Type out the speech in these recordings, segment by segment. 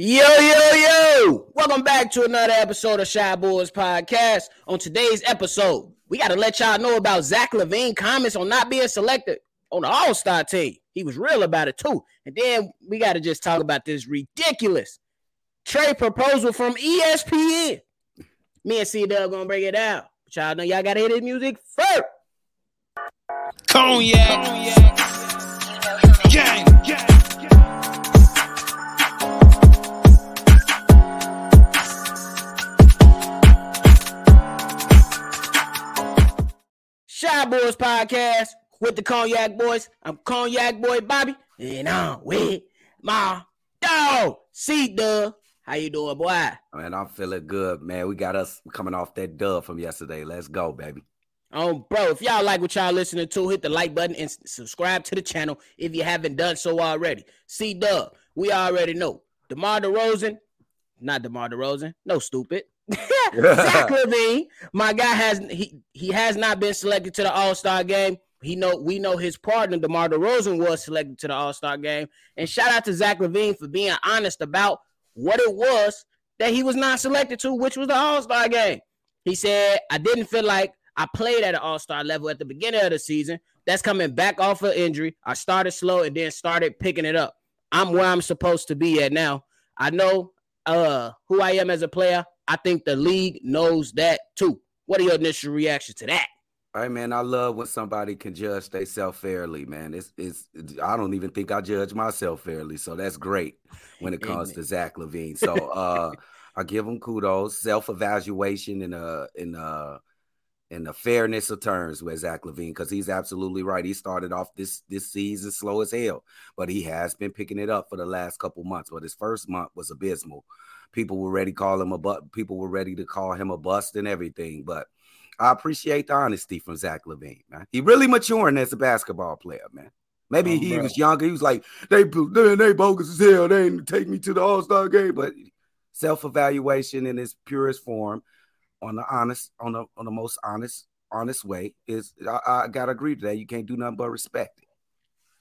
Yo, yo, yo! Welcome back to another episode of Shy Boys Podcast. On today's episode, we got to let y'all know about Zach LaVine comments on not being selected on the All Star team. He was real about it too. And then we got to just talk about this ridiculous trade proposal from ESPN. Me and C Dub gonna break it down. But y'all know y'all gotta hear this music first. Cognac. Gang. Gang. Shy Boys Podcast with the Cognac Boys. I'm Cognac Boy Bobby, and I'm with my dog, C Dub. How you doing, boy? Man, I'm feeling good, man. We got us coming off that dub from yesterday. Let's go, baby. Um, bro, if y'all like what y'all listening to, hit the like button and subscribe to the channel if you haven't done so already. C Dub, we already know. DeMar DeRozan, not DeMar DeRozan, no stupid. Zach LaVine, my guy has he he has not been selected to the All Star game. He know we know his partner DeMar DeRozan was selected to the All Star game. And shout out to Zach LaVine for being honest about what it was that he was not selected to, which was the All Star game. He said, "I didn't feel like I played at an All Star level at the beginning of the season. That's coming back off of injury. I started slow and then started picking it up. I'm where I'm supposed to be at now. I know uh who I am as a player. I think the league knows that too. What are your initial reactions to that? All right, man. I love when somebody can judge themselves fairly, man. It's it's I don't even think I judge myself fairly, so that's great when it comes Amen. to Zach LaVine. So uh I give him kudos, self-evaluation in uh in uh in the fairness of terms with Zach LaVine, because he's absolutely right. He started off this this season slow as hell, but he has been picking it up for the last couple months. But his first month was abysmal. People were ready to call him a but people were ready to call him a bust and everything. But I appreciate the honesty from Zach LaVine, man. He really maturing as a basketball player, man. Maybe Oh, he was younger. He was like, they they, they bogus as hell. They didn't take me to the All Star game. But self evaluation in its purest form, on the honest, on the on the most honest, honest way is. I, I gotta agree to that. You can't do nothing but respect it.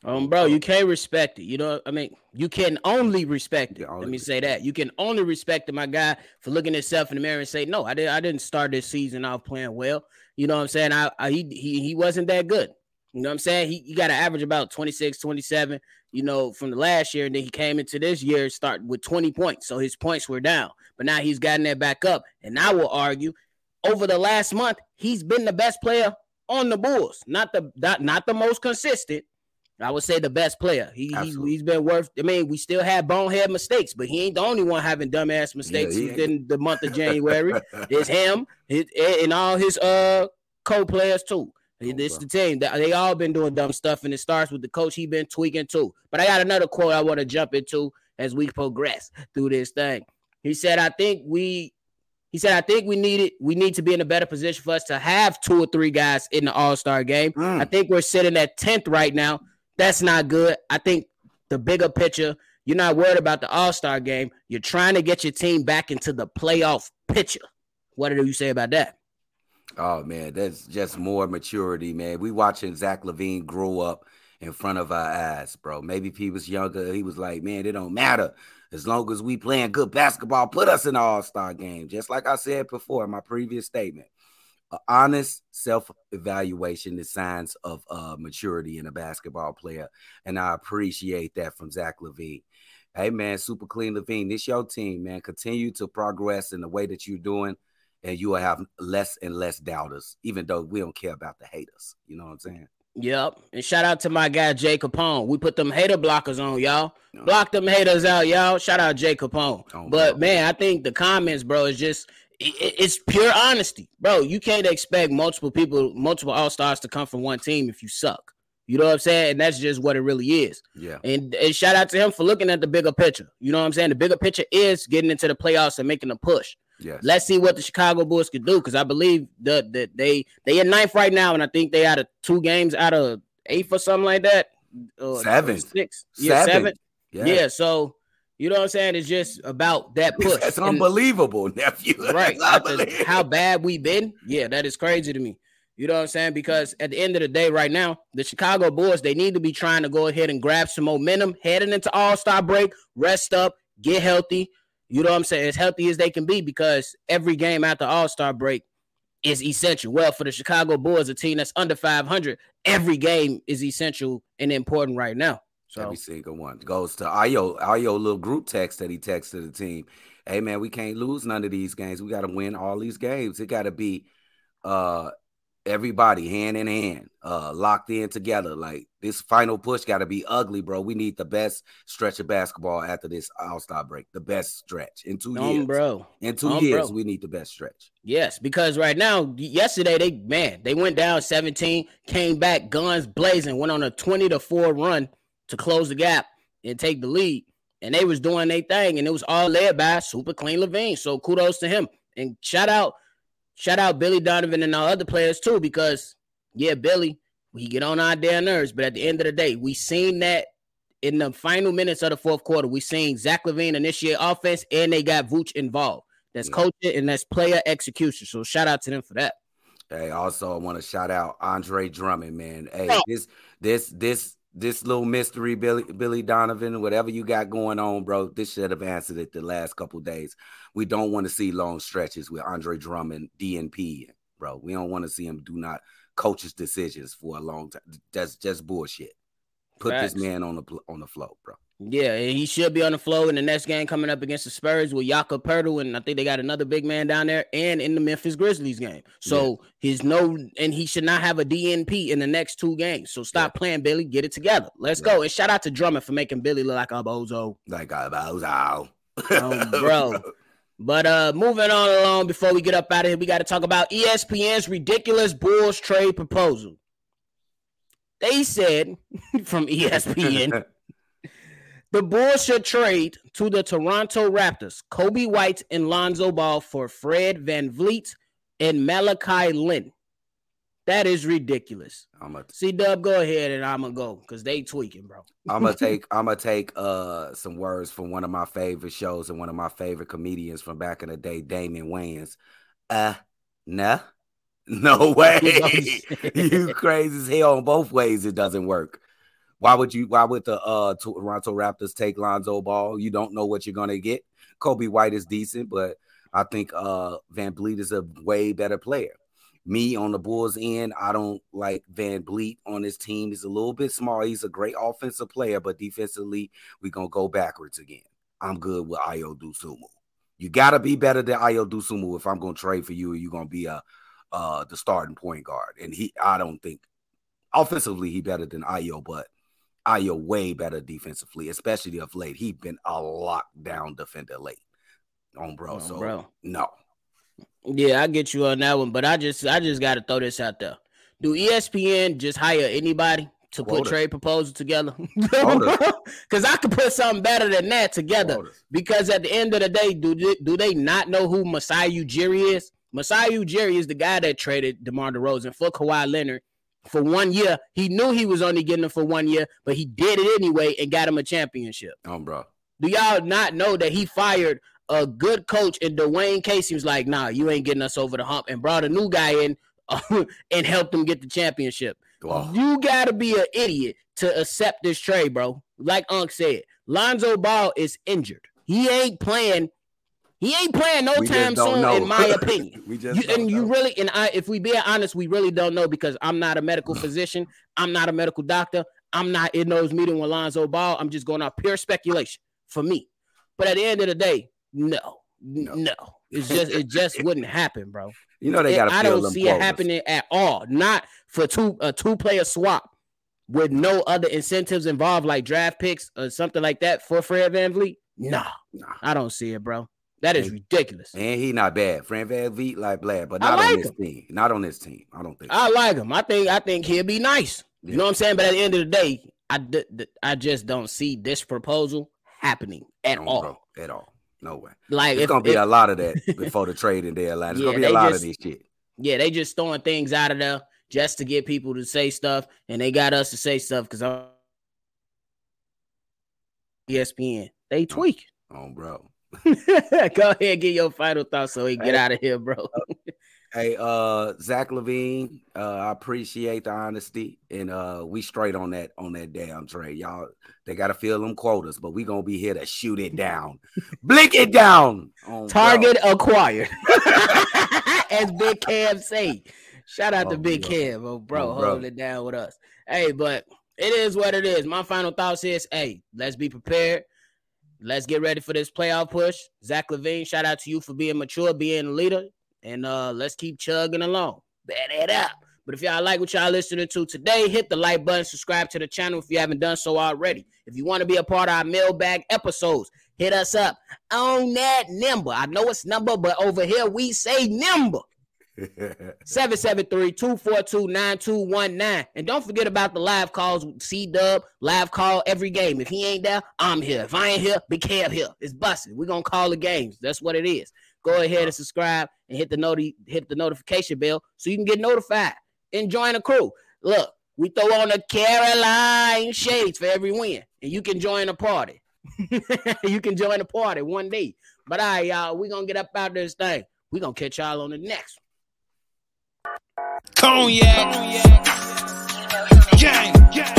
Um, bro, you can't respect it. You know, I mean, you can only respect it. Can Let me say that. You can only respect it, my guy, for looking at himself in the mirror and say, "No, I didn't. I didn't start this season off playing well." You know what I'm saying? I, I he he he wasn't that good. You know what I'm saying? He, he got to average about 26, 27, you know, from the last year. And then he came into this year start with 20 points. So his points were down. But now he's gotten that back up. And I will argue over the last month, he's been the best player on the Bulls. Not the not, not the most consistent. I would say the best player. He, he's, been worth. I mean, we still have bonehead mistakes, but he ain't the only one having dumbass mistakes ain't. in the month of January. It's him his, and all his uh co-players too. This Okay. the team. They they all been doing dumb stuff, and it starts with the coach. He been tweaking too. But I got another quote I want to jump into as we progress through this thing. He said, "I think we." He said, "I think we need it. We need to be in a better position for us to have two or three guys in the All Star game. Mm. I think we're sitting at tenth right now. That's not good. I think the bigger picture, you're not worried about the All Star game. You're trying to get your team back into the playoff picture. What do you say about that? Oh man, that's just more maturity, man. We watching Zach LaVine grow up in front of our eyes, bro. Maybe he was younger, he was like, man, it don't matter. As long as we playing good basketball, put us in the all-star game. Just like I said before in my previous statement. Honest self-evaluation is signs of uh, maturity in a basketball player. And I appreciate that from Zach LaVine. Hey man, super clean LaVine. This your team, man. Continue to progress in the way that you're doing and you will have less and less doubters, even though we don't care about the haters. You know what I'm saying? Yep. And shout out to my guy Jay Capone. We put them hater blockers on, y'all. No. Block them haters out, y'all. Shout out Jay Capone. Oh, but bro. man, I think the comments, bro, is just it, it- it's pure honesty, bro. You can't expect multiple people, multiple all stars to come from one team if you suck. You know what I'm saying? And that's just what it really is. Yeah. And, and shout out to him for looking at the bigger picture. You know what I'm saying? The bigger picture is getting into the playoffs and making a push. Yes. Let's see what the Chicago Bulls could do because I believe that that they they in ninth right now, and I think they out of two games out of eight or something like that. Uh, Seven. six, yeah, Seven. Yeah. Yeah. So you know what I'm saying? It's just about that push. That's And- unbelievable, nephew. right? Unbelievable. how bad we've been, yeah, that is crazy to me. You know what I'm saying? Because at the end of the day, right now, the Chicago Bulls they need to be trying to go ahead and grab some momentum heading into All Star break, rest up, get healthy. You know what I'm saying? As healthy as they can be because every game after All Star break is essential. Well, for the Chicago Bulls, a team that's under 500, every game is essential and important right now. So every single one goes to Ayo. Ayo little group text that he texted the team. Hey man, we can't lose none of these games. We got to win all these games. It got to be uh everybody hand in hand, uh, locked in together. Like this final push got to be ugly, bro. We need the best stretch of basketball after this All Star break. The best stretch in two um, years, bro. In two um, years, bro. we need the best stretch. Yes, because right now, yesterday they man they went down 17, came back guns blazing, went on a 20 to four run to close the gap and take the lead. And they was doing their thing, and it was all led by Super Clean LaVine. So kudos to him. And shout out shout out Billy Donovan and our other players too, because yeah, Billy, we get on our damn nerves, but at the end of the day, we seen that in the final minutes of the fourth quarter, we seen Zach LaVine initiate offense and they got Vooch involved. That's yeah. coaching and that's player execution. So shout out to them for that. Hey, also I want to shout out Andre Drummond, man. Hey, oh. this this this this little mystery, Billy Billy Donovan, whatever you got going on, bro. This should have answered it the last couple days. We don't want to see long stretches with Andre Drummond, DNP, bro. We don't want to see him do not coaches decisions for a long time. That's just bullshit. Put Facts. this man on the on the flow, bro. Yeah, he should be on the flow in the next game coming up against the Spurs with Jakob Poeltl, and I think they got another big man down there, and in the Memphis Grizzlies game. So yeah. he's no, and he should not have a DNP in the next two games. So stop yeah. playing Billy, get it together. Let's yeah. go. And shout out to Drummond for making Billy look like a bozo, like a bozo, um, bro. But uh moving on along before we get up out of here, we got to talk about ESPN's ridiculous Bulls trade proposal. They said from ESPN The Bulls should trade to the Toronto Raptors Coby White and Lonzo Ball for Fred Van VanVleet and Malachi Flynn. That is ridiculous. I'm gonna C Dub. Go ahead, and I'm gonna go because they tweaking, bro. I'm gonna take. I'm gonna take uh some words from one of my favorite shows and one of my favorite comedians from back in the day, Damon Wayans. Uh, nah, no way. you crazy as hell on both ways. It doesn't work. Why would you? Why would the uh, Toronto Raptors take Lonzo Ball? You don't know what you're gonna get. Coby White is decent, but I think uh, VanVleet is a way better player. Me on the Bulls end, I don't like VanVleet on his team. He's a little bit small. He's a great offensive player, but defensively, we're gonna go backwards again. I'm good with Ayo Dosunmu. You gotta be better than Ayo Dosunmu if I'm gonna trade for you. You're gonna be a uh, the starting point guard, and he. I don't think offensively he better than Ayo, but Ayo way better defensively, especially of late. He's been a lockdown defender late on bro. Oh, so bro. no. Yeah, I get you on that one, but I just I just gotta throw this out there. Do ESPN just hire anybody to Quotas. put trade proposal together? Because I could put something better than that together. Quotas. Because at the end of the day, do they, do they not know who Masai Ujiri is? Masai Ujiri is the guy that traded DeMar DeRozan for Kawhi Leonard for one year. He knew he was only getting it for one year, but he did it anyway and got him a championship. Oh, bro. Do y'all not know that he fired a good coach and Dwane Casey was like, nah, you ain't getting us over the hump and brought a new guy in uh, and helped him get the championship. Wow. You gotta be an idiot to accept this trade, bro. Like Unc said, Lonzo Ball is injured. He ain't playing he ain't playing no we time soon, know. in my opinion. we just you, and you really and I, if we be honest, we really don't know because I'm not a medical physician. I'm not a medical doctor. I'm not in those meetings with Lonzo Ball. I'm just going off pure speculation for me. But at the end of the day, no, no, no. it's just it just wouldn't happen, bro. You know they got. I don't see it happening at all. Not for two a two player swap with no other incentives involved, like draft picks or something like that for Fred VanVleet. Nah, nah, I don't see it, bro. That is ridiculous. And he not bad. Fran VanVleet like bad, but not like on this him. team. Not on this team. I don't think. I like him. I think. I think he'll be nice. Yeah. You know what I'm saying? But at the end of the day, I d- d- I just don't see this proposal happening at all. Bro, at all. No way. Like it's gonna be a lot of that before the trade in there. Like it's yeah, gonna be a lot just, of this shit. Yeah, they just throwing things out of there just to get people to say stuff, and they got us to say stuff because I'm ESPN. They tweak. Oh, oh bro. Go ahead, get your final thoughts so we get out of here, bro. Hey, uh, Zach LaVine, uh, I appreciate the honesty, and uh, we straight on that on that damn trade, y'all. They gotta fill them quotas, but we gonna be here to shoot it down, blink it down. Target bro. acquired, as Big Cam say. Shout out oh, to Big Cam, oh bro, oh, holding it down with us. Hey, but it is what it is. My final thoughts is, hey, let's be prepared. Let's get ready for this playoff push. Zach LaVine, shout out to you for being mature, being a leader, and uh, let's keep chugging along. Bet it up. But if y'all like what y'all listening to today, hit the like button, subscribe to the channel if you haven't done so already. If you want to be a part of our mailbag episodes, hit us up on that number. I know it's number, but over here we say number. 773-242-9219. And don't forget about the live calls with C-Dub. Live call every game. If he ain't there, I'm here. If I ain't here, Big Cam here. It's busted. We're gonna call the games. That's what it is. Go ahead and subscribe and hit the noti- hit the notification bell so you can get notified and join the crew. Look, we throw on the Caroline shades for every win, and you can join the party. you can join the party one day. But right, y'all, we gonna get up out this thing. we gonna catch y'all on the next one. Cognac. Gang, gang.